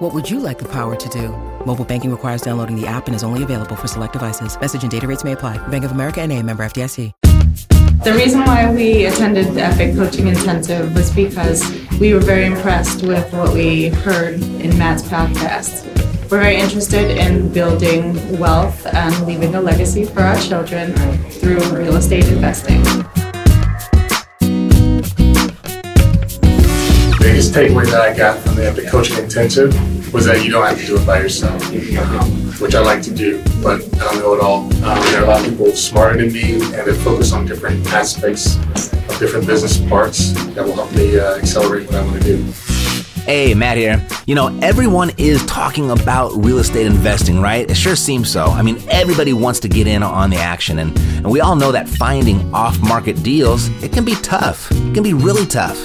What would you like the power to do? Mobile banking requires downloading the app and is only available for select devices. Message and data rates may apply. Bank of America and a member FDIC. The reason why we attended the Epic Coaching Intensive was because we were very impressed with what we heard in Matt's podcast. We're very interested in building wealth and leaving a legacy for our children through real estate investing. Biggest takeaway that I got from the Epic Coaching Intensive was that you don't have to do it by yourself, um, which I like to do, but I don't know it all. Um, there are a lot of people smarter than me and they focus on different aspects of different business parts that will help me uh, accelerate what I want to do. Hey, Matt here. You know, everyone is talking about real estate investing, right? It sure seems so. I mean, everybody wants to get in on the action, and, and we all know that finding off market deals, it can be tough. It can be really tough.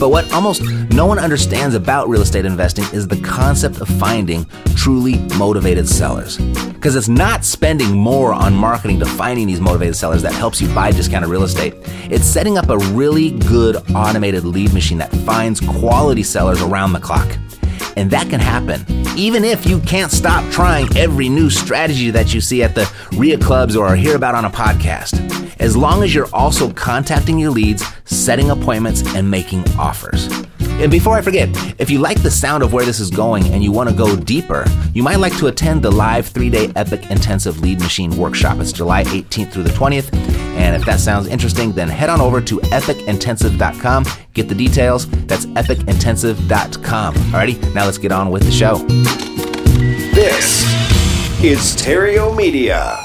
But what almost no one understands about real estate investing is the concept of finding truly motivated sellers. Because it's not spending more on marketing to finding these motivated sellers that helps you buy discounted real estate. It's setting up a really good automated lead machine that finds quality sellers around the clock. And that can happen even if you can't stop trying every new strategy that you see at the REIA clubs or hear about on a podcast. As long as you're also contacting your leads, setting appointments, and making offers. And before I forget, if you like the sound of where this is going and you want to go deeper, you might like to attend the live three day Epic Intensive Lead Machine Workshop. It's July 18th through the 20th. And if that sounds interesting, then head on over to epicintensive.com. Get the details. That's epicintensive.com. Alrighty, now let's get on with the show. This is Theriault Media.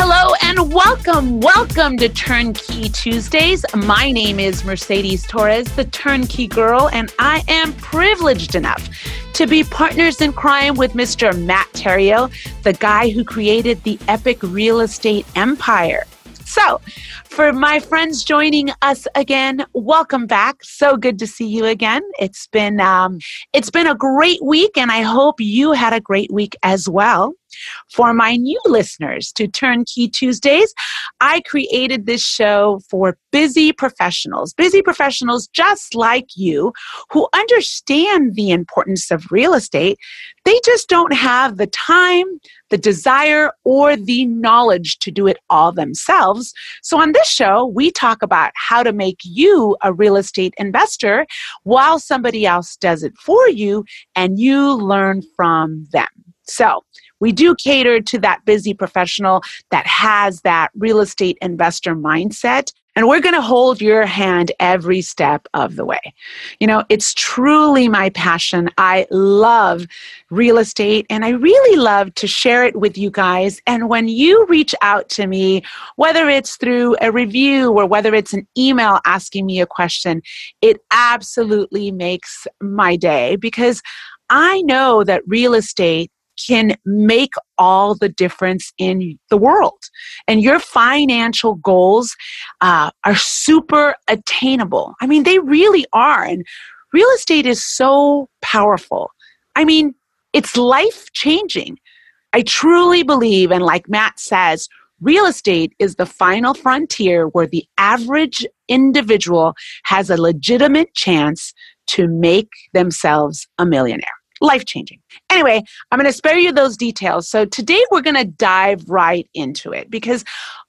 Hello and welcome. Welcome to Turnkey Tuesdays. My name is Mercedes Torres, the Turnkey Girl, and I am privileged enough to be partners in crime with Mr. Matt Theriault, the guy who created the epic real estate empire. So, for my friends joining us again, welcome back. So good to see you again. It's been um, it's been a great week, and I hope you had a great week as well. For my new listeners to Turnkey Tuesdays, I created this show for busy professionals, busy professionals just like you who understand the importance of real estate. They just don't have the time, the desire, or the knowledge to do it all themselves. So, on this show, we talk about how to make you a real estate investor while somebody else does it for you and you learn from them. So, we do cater to that busy professional that has that real estate investor mindset. And we're going to hold your hand every step of the way. You know, it's truly my passion. I love real estate and I really love to share it with you guys. And when you reach out to me, whether it's through a review or whether it's an email asking me a question, it absolutely makes my day because I know that real estate can make all the difference in the world. And your financial goals uh, are super attainable. I mean, they really are. And real estate is so powerful. I mean, it's life changing. I truly believe, and like Matt says, real estate is the final frontier where the average individual has a legitimate chance to make themselves a millionaire life changing. Anyway, I'm going to spare you those details. So today we're going to dive right into it because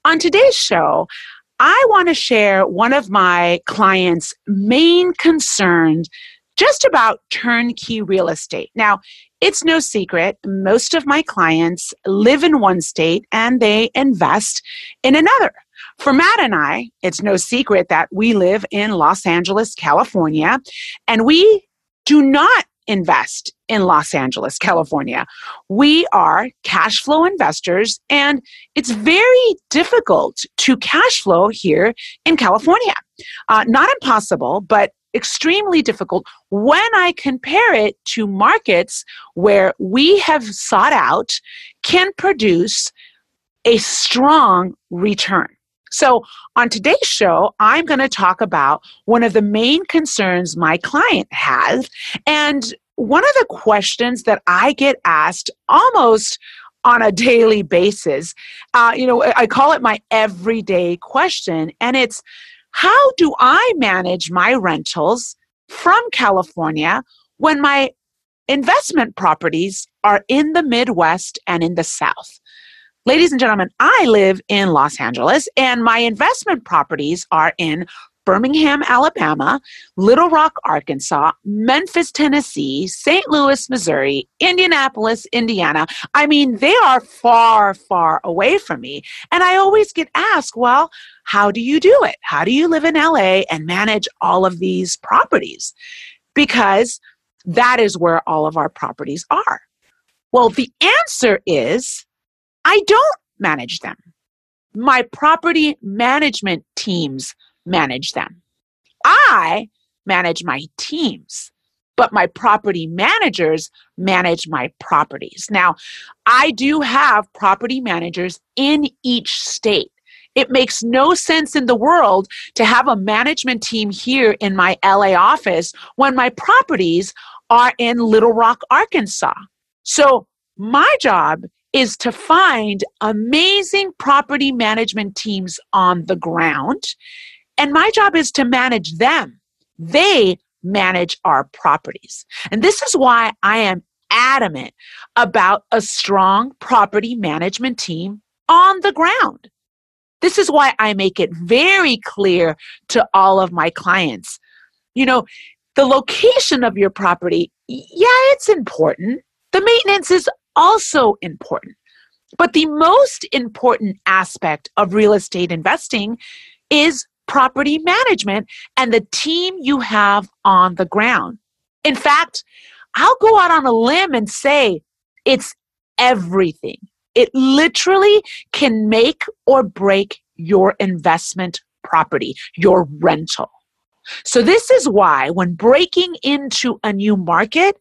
on today's show, I want to share one of my clients' main concerns just about turnkey real estate. Now, it's no secret, most of my clients live in one state and they invest in another. For Matt and I, it's no secret that we live in Los Angeles, California, and we do not invest in Los Angeles, California. We are cash flow investors, and it's very difficult to cash flow here in California. Uh, not impossible, but extremely difficult when I compare it to markets where we have sought out can produce a strong return. So, on today's show, I'm going to talk about one of the main concerns my client has. And one of the questions that I get asked almost on a daily basis, uh, you know, I call it my everyday question. And it's how do I manage my rentals from California when my investment properties are in the Midwest and in the South? Ladies and gentlemen, I live in Los Angeles and my investment properties are in Birmingham, Alabama, Little Rock, Arkansas, Memphis, Tennessee, St. Louis, Missouri, Indianapolis, Indiana. I mean, they are far, far away from me. And I always get asked, well, how do you do it? How do you live in LA and manage all of these properties? Because that is where all of our properties are. Well, the answer is I don't manage them. My property management teams manage them. I manage my teams, but my property managers manage my properties. Now, I do have property managers in each state. It makes no sense in the world to have a management team here in my LA office when my properties are in Little Rock, Arkansas. So, my job is to find amazing property management teams on the ground. And my job is to manage them. They manage our properties. And this is why I am adamant about a strong property management team on the ground. This is why I make it very clear to all of my clients. You know, the location of your property, yeah, it's important. The maintenance is also important. But the most important aspect of real estate investing is property management and the team you have on the ground. In fact, I'll go out on a limb and say it's everything. It literally can make or break your investment property, your rental. So, this is why when breaking into a new market,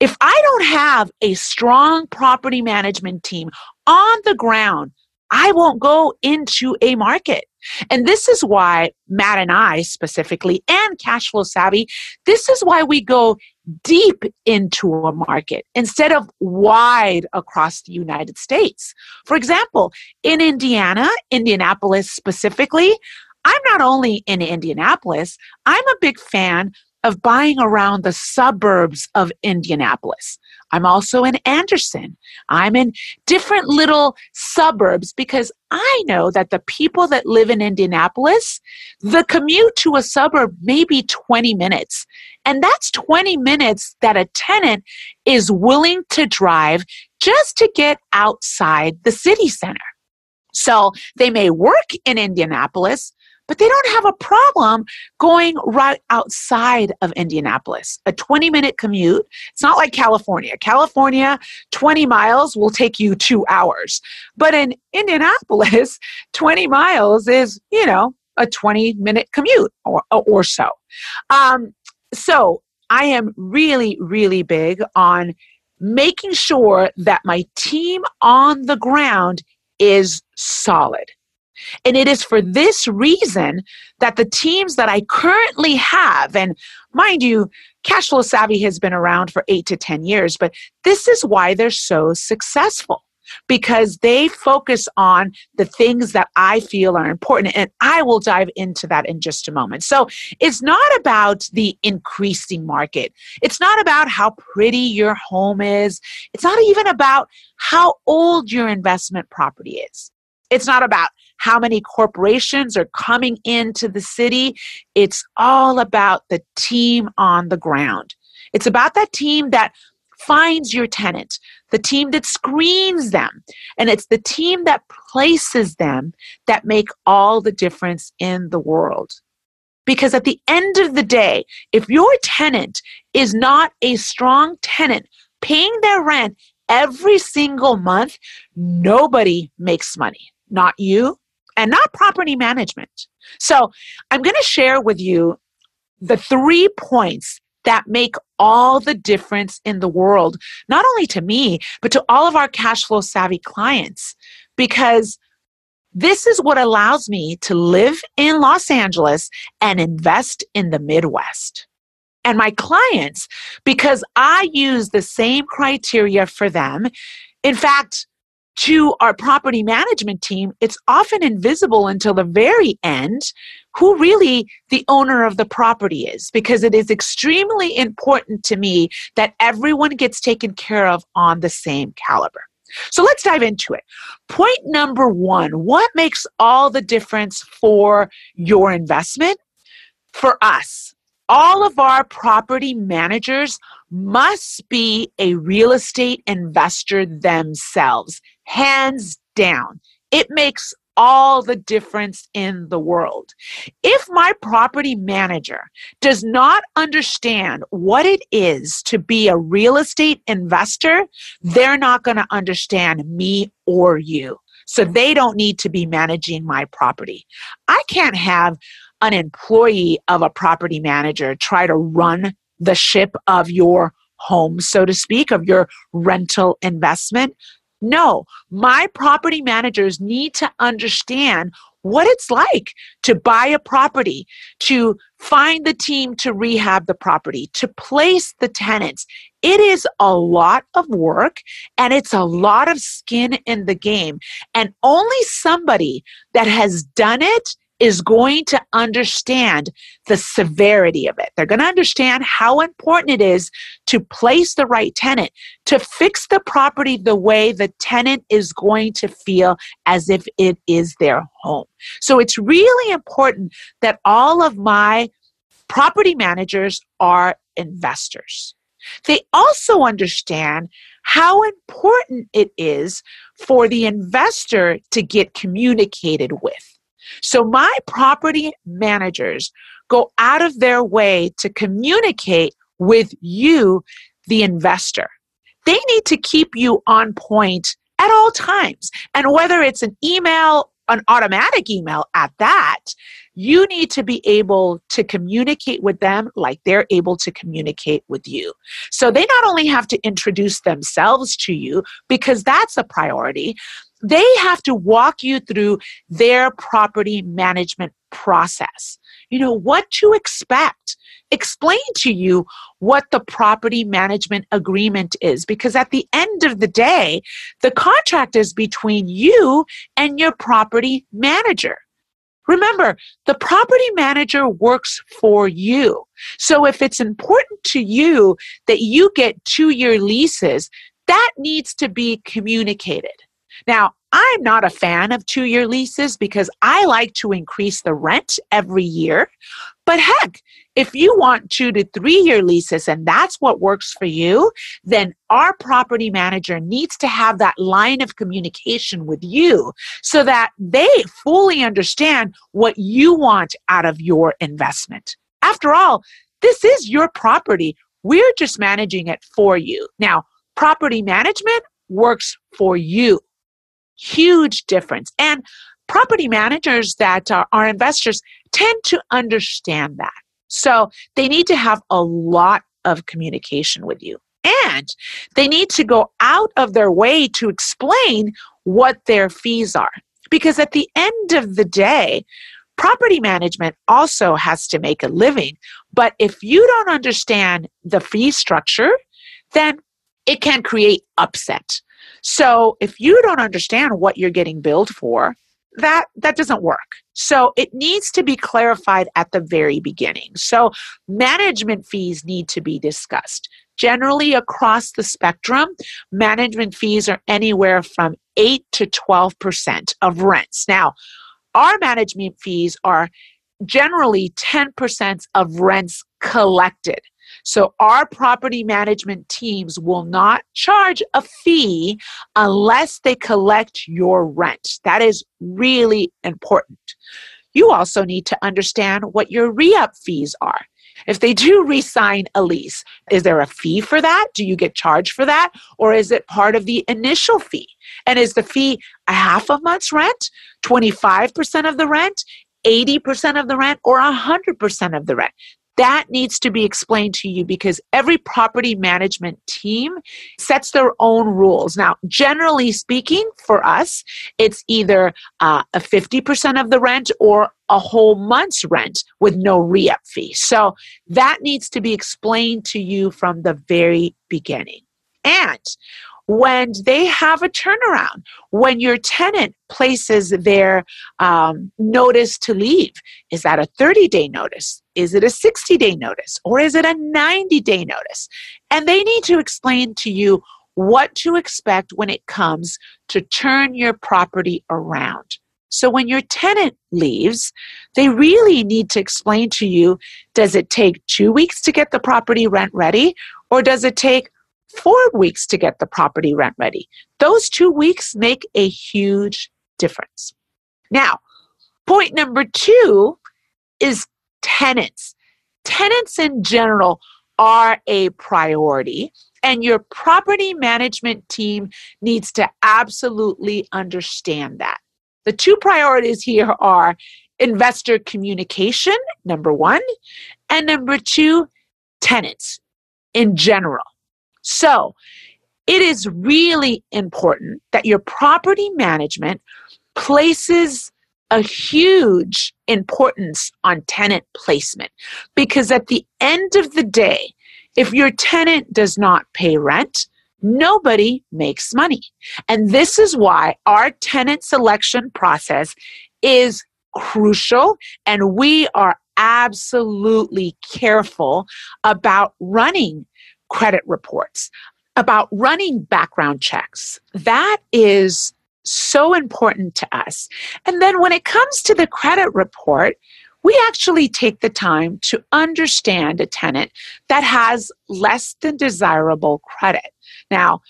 if I don't have a strong property management team on the ground, I won't go into a market. And this is why Matt and I specifically, and Cashflow Savvy, this is why we go deep into a market instead of wide across the United States. For example, in Indiana, Indianapolis specifically, I'm not only in Indianapolis, I'm a big fan of buying around the suburbs of Indianapolis. I'm also in Anderson. I'm in different little suburbs because I know that the people that live in Indianapolis, the commute to a suburb may be 20 minutes. And that's 20 minutes that a tenant is willing to drive just to get outside the city center. So they may work in Indianapolis, but they don't have a problem going right outside of Indianapolis. A 20 minute commute. It's not like California. California, 20 miles will take you two hours. But in Indianapolis, 20 miles is, you know, a 20 minute commute or, or so. Um, so I am really, really big on making sure that my team on the ground is solid. And it is for this reason that the teams that I currently have, and mind you, Cashflow Savvy has been around for eight to 10 years, but this is why they're so successful because they focus on the things that I feel are important. And I will dive into that in just a moment. So it's not about the increasing market, it's not about how pretty your home is, it's not even about how old your investment property is. It's not about how many corporations are coming into the city. It's all about the team on the ground. It's about that team that finds your tenant, the team that screens them, and it's the team that places them that make all the difference in the world. Because at the end of the day, if your tenant is not a strong tenant paying their rent every single month, nobody makes money. Not you and not property management. So I'm going to share with you the three points that make all the difference in the world, not only to me, but to all of our cash flow savvy clients. Because this is what allows me to live in Los Angeles and invest in the Midwest. And my clients, because I use the same criteria for them. In fact, to our property management team, it's often invisible until the very end who really the owner of the property is because it is extremely important to me that everyone gets taken care of on the same caliber. So let's dive into it. Point number one what makes all the difference for your investment? For us, all of our property managers must be a real estate investor themselves, hands down. It makes all the difference in the world. If my property manager does not understand what it is to be a real estate investor, they're not going to understand me or you. So they don't need to be managing my property. I can't have an employee of a property manager try to run the ship of your home, so to speak, of your rental investment. No, my property managers need to understand what it's like to buy a property, to find the team to rehab the property, to place the tenants. It is a lot of work and it's a lot of skin in the game. And only somebody that has done it is going to understand the severity of it. They're going to understand how important it is to place the right tenant, to fix the property the way the tenant is going to feel as if it is their home. So it's really important that all of my property managers are investors. They also understand how important it is for the investor to get communicated with. So my property managers go out of their way to communicate with you, the investor. They need to keep you on point at all times. And whether it's an email, an automatic email at that, you need to be able to communicate with them like they're able to communicate with you. So they not only have to introduce themselves to you, because that's a priority, they have to walk you through their property management process. You know, what to expect. Explain to you what the property management agreement is because at the end of the day, the contract is between you and your property manager. Remember, the property manager works for you. So if it's important to you that you get two year leases, that needs to be communicated. Now, I'm not a fan of two year leases because I like to increase the rent every year. But heck, if you want two to three year leases and that's what works for you, then our property manager needs to have that line of communication with you so that they fully understand what you want out of your investment. After all, this is your property. We're just managing it for you. Now, property management works for you huge difference. And property managers that are, are investors tend to understand that. So they need to have a lot of communication with you. And they need to go out of their way to explain what their fees are. Because at the end of the day, property management also has to make a living. But if you don't understand the fee structure, then it can create upset. So if you don't understand what you're getting billed for, that that doesn't work. So it needs to be clarified at the very beginning. So management fees need to be discussed. Generally across the spectrum, management fees are anywhere from 8 to 12% of rents. Now, our management fees are generally 10% of rents collected. So our property management teams will not charge a fee unless they collect your rent. That is really important. you also need to understand what your re up fees are. If they do re sign a lease, is there a fee for that? Do you get charged for that? Or is it part of the initial fee? And is the fee a half a month's rent, 25% of the rent, 80% of the rent, or 100% of the rent? That needs to be explained to you because every property management team sets their own rules. Now, generally speaking, for us, it's either uh, a 50% of the rent or a whole month's rent with no re up fee. So that needs to be explained to you from the very beginning. And when they have a turnaround, when your tenant places their um, notice to leave, is that a 30 day notice? Is it a 60 day notice? Or is it a 90 day notice? And they need to explain to you what to expect when it comes to turn your property around. So when your tenant leaves, they really need to explain to you does it take two weeks to get the property rent ready? Or does it take four weeks to get the property rent ready. Those two weeks make a huge difference. Now, point number two is tenants. Tenants in general are a priority, and your property management team needs to absolutely understand that. The two priorities here are investor communication, number one, and number two, tenants in general. So it is really important that your property management places a huge importance on tenant placement because at the end of the day, if your tenant does not pay rent, nobody makes money. And this is why our tenant selection process is crucial and we are absolutely careful about running credit reports, about running background checks. That is so important to us. And then when it comes to the credit report, we actually take the time to understand a tenant that has less than desirable credit. Now,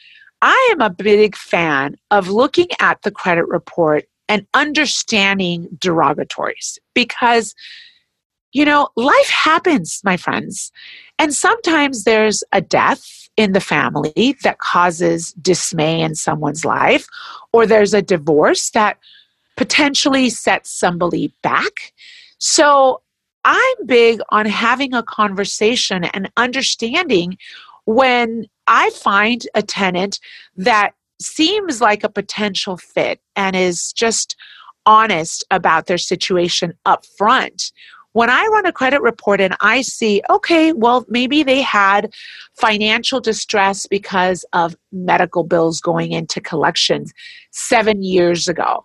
I am a big fan of looking at the credit report and understanding derogatories because you know, life happens, my friends. And sometimes there's a death in the family that causes dismay in someone's life, or there's a divorce that potentially sets somebody back. So I'm big on having a conversation and understanding when I find a tenant that seems like a potential fit and is just honest about their situation up front when I run a credit report and I see, okay, well, maybe they had financial distress because of medical bills going into collections seven years ago.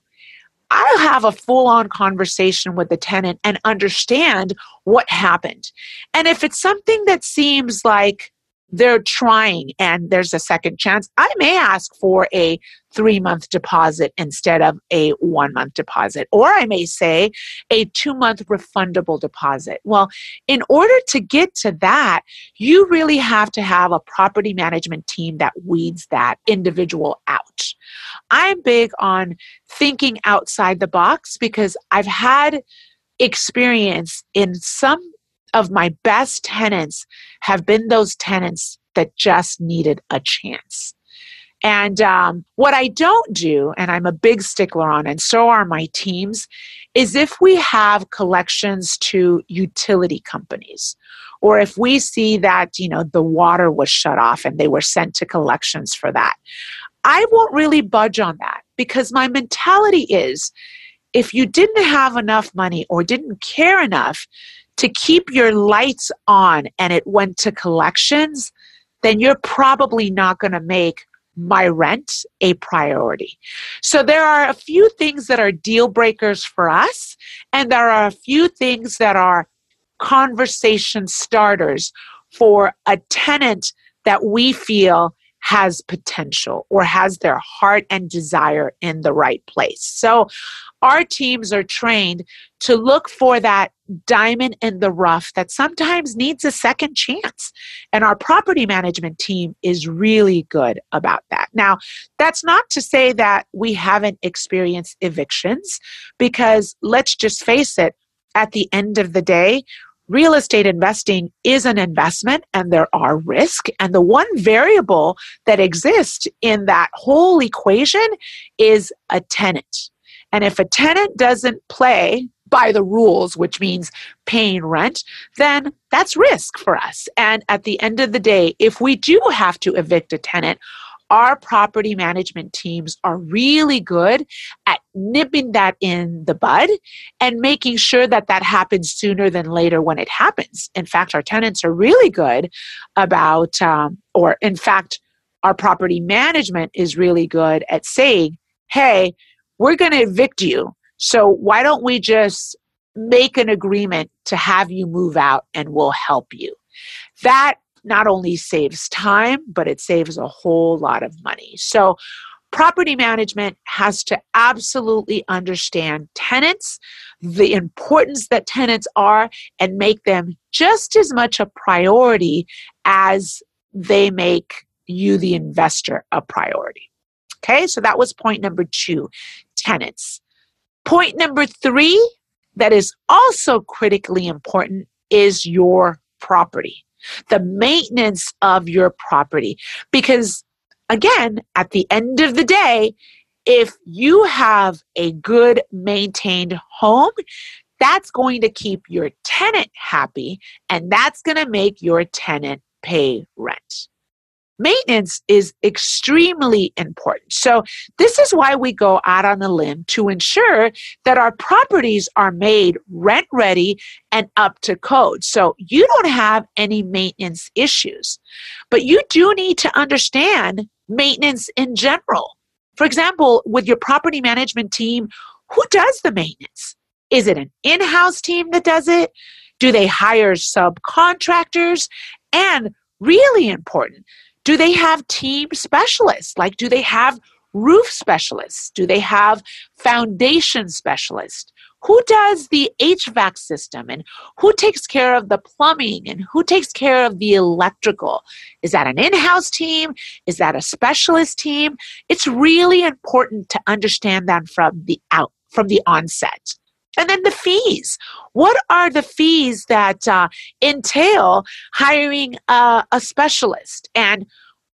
I'll have a full on conversation with the tenant and understand what happened. And if it's something that seems like they're trying and there's a second chance, I may ask for a three month deposit instead of a one month deposit. Or I may say a two month refundable deposit. Well, in order to get to that, you really have to have a property management team that weeds that individual out. I'm big on thinking outside the box because I've had experience in some of my best tenants have been those tenants that just needed a chance. And um, what I don't do, and I'm a big stickler on, and so are my teams, is if we have collections to utility companies, or if we see that you know the water was shut off and they were sent to collections for that, I won't really budge on that because my mentality is, if you didn't have enough money or didn't care enough to keep your lights on and it went to collections, then you're probably not going to make my rent a priority. So there are a few things that are deal breakers for us, and there are a few things that are conversation starters for a tenant that we feel has potential or has their heart and desire in the right place. So our teams are trained to look for that diamond in the rough that sometimes needs a second chance. And our property management team is really good about that. Now, that's not to say that we haven't experienced evictions, because let's just face it, at the end of the day, real estate investing is an investment and there are risk And the one variable that exists in that whole equation is a tenant. And if a tenant doesn't play by the rules, which means paying rent, then that's risk for us. And at the end of the day, if we do have to evict a tenant, our property management teams are really good at nipping that in the bud and making sure that that happens sooner than later when it happens. In fact, our tenants are really good about, um, or in fact, our property management is really good at saying, hey, we're going to evict you. So why don't we just make an agreement to have you move out and we'll help you? That not only saves time, but it saves a whole lot of money. So property management has to absolutely understand tenants, the importance that tenants are, and make them just as much a priority as they make you, the investor, a priority. Okay, so that was point number two tenants. Point number three, that is also critically important, is your property, the maintenance of your property. Because again, at the end of the day, if you have a good maintained home, that's going to keep your tenant happy and that's going to make your tenant pay rent. Maintenance is extremely important. So, this is why we go out on the limb to ensure that our properties are made rent ready and up to code. So, you don't have any maintenance issues, but you do need to understand maintenance in general. For example, with your property management team, who does the maintenance? Is it an in house team that does it? Do they hire subcontractors? And really important, do they have team specialists? Like, do they have roof specialists? Do they have foundation specialists? Who does the HVAC system and who takes care of the plumbing and who takes care of the electrical? Is that an in house team? Is that a specialist team? It's really important to understand that from the out, from the onset. And then the fees. What are the fees that uh, entail hiring a, a specialist? And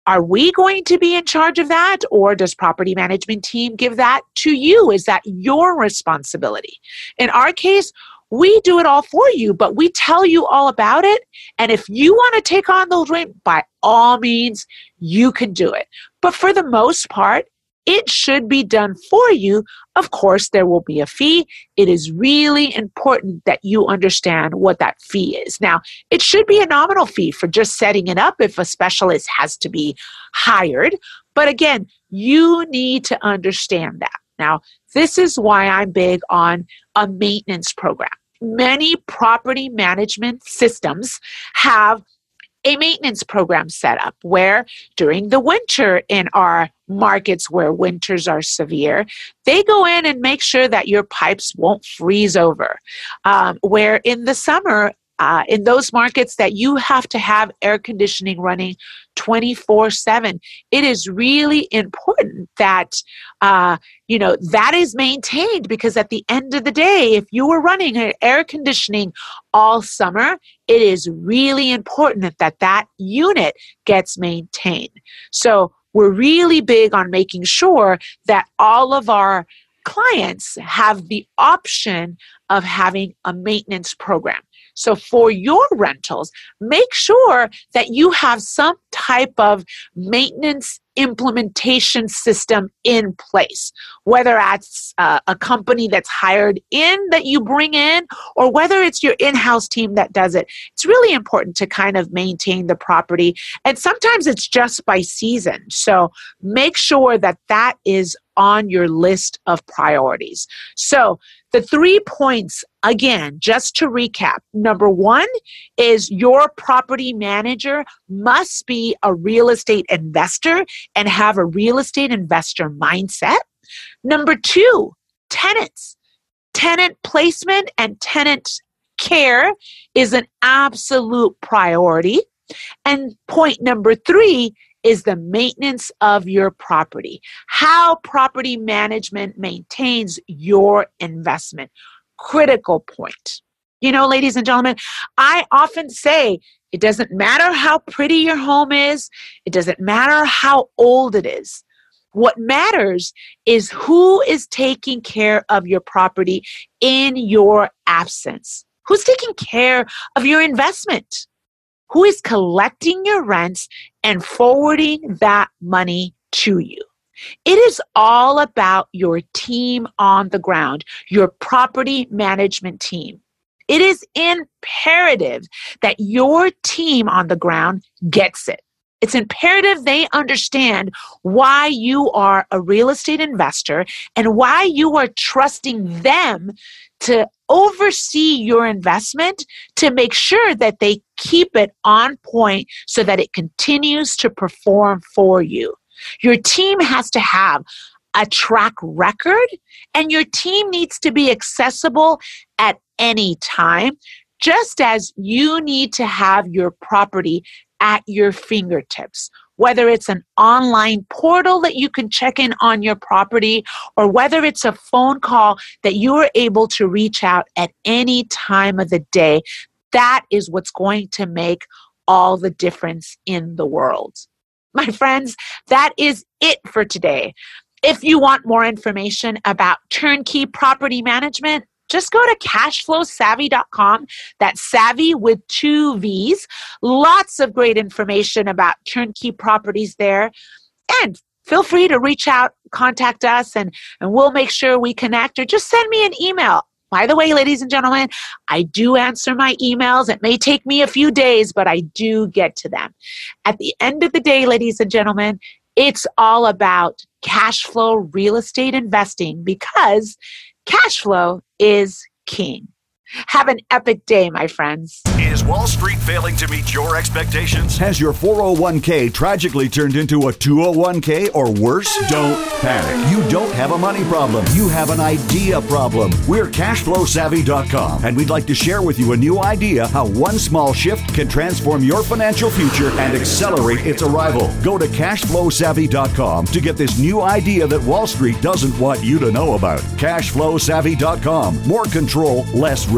are we going to be in charge of that or does property management team give that to you is that your responsibility in our case we do it all for you but we tell you all about it and if you want to take on the rent by all means you can do it but for the most part it should be done for you. Of course, there will be a fee. It is really important that you understand what that fee is. Now, it should be a nominal fee for just setting it up if a specialist has to be hired. But again, you need to understand that. Now, this is why I'm big on a maintenance program. Many property management systems have a maintenance program set up where during the winter in our markets where winters are severe, they go in and make sure that your pipes won't freeze over. Um, where in the summer, uh, in those markets that you have to have air conditioning running 24 7 it is really important that uh, you know that is maintained because at the end of the day if you were running air conditioning all summer it is really important that that, that unit gets maintained. So we're really big on making sure that all of our clients have the option of having a maintenance program so for your rentals, make sure that you have some type of maintenance implementation system in place, whether that's uh, a company that's hired in that you bring in, or whether it's your in house team that does it. It's really important to kind of maintain the property. And sometimes it's just by season. So make sure that that is on your list of priorities. So, the three points, again, just to recap number one is your property manager must be a real estate investor and have a real estate investor mindset. Number two, tenants. Tenant placement and tenant care is an absolute priority. And point number three is the maintenance of your property, how property management maintains your investment. Critical point. You know, ladies and gentlemen, I often say it doesn't matter how pretty your home is, it doesn't matter how old it is. What matters is who is taking care of your property in your absence. Who's taking care of your investment? Who is collecting your rents and forwarding that money to you? It is all about your team on the ground, your property management team. It is imperative that your team on the ground gets it. It's imperative they understand why you are a real estate investor and why you are trusting them to oversee your investment to make sure that they keep it on point so that it continues to perform for you. Your team has to have a track record and your team needs to be accessible at any time, just as you need to have your property at your fingertips. Whether it's an online portal that you can check in on your property, or whether it's a phone call that you are able to reach out at any time of the day, that is what's going to make all the difference in the world. My friends, that is it for today. If you want more information about turnkey property management, just go to cashflowsavvy.com. That's savvy with two V's. Lots of great information about turnkey properties there. And feel free to reach out, contact us, and, and we'll make sure we connect or just send me an email. By the way, ladies and gentlemen, I do answer my emails. It may take me a few days, but I do get to them. At the end of the day, ladies and gentlemen, it's all about cash flow real estate investing because Cash flow is king. Have an epic day, my friends. Is Wall Street failing to meet your expectations? Has your 401k tragically turned into a 201k or worse? Don't panic. You don't have a money problem. You have an idea problem. We're cashflowsavvy.com and we'd like to share with you a new idea how one small shift can transform your financial future and accelerate its arrival. Go to cashflowsavvy.com to get this new idea that Wall Street doesn't want you to know about. Cashflowsavvy.com. More control, less risk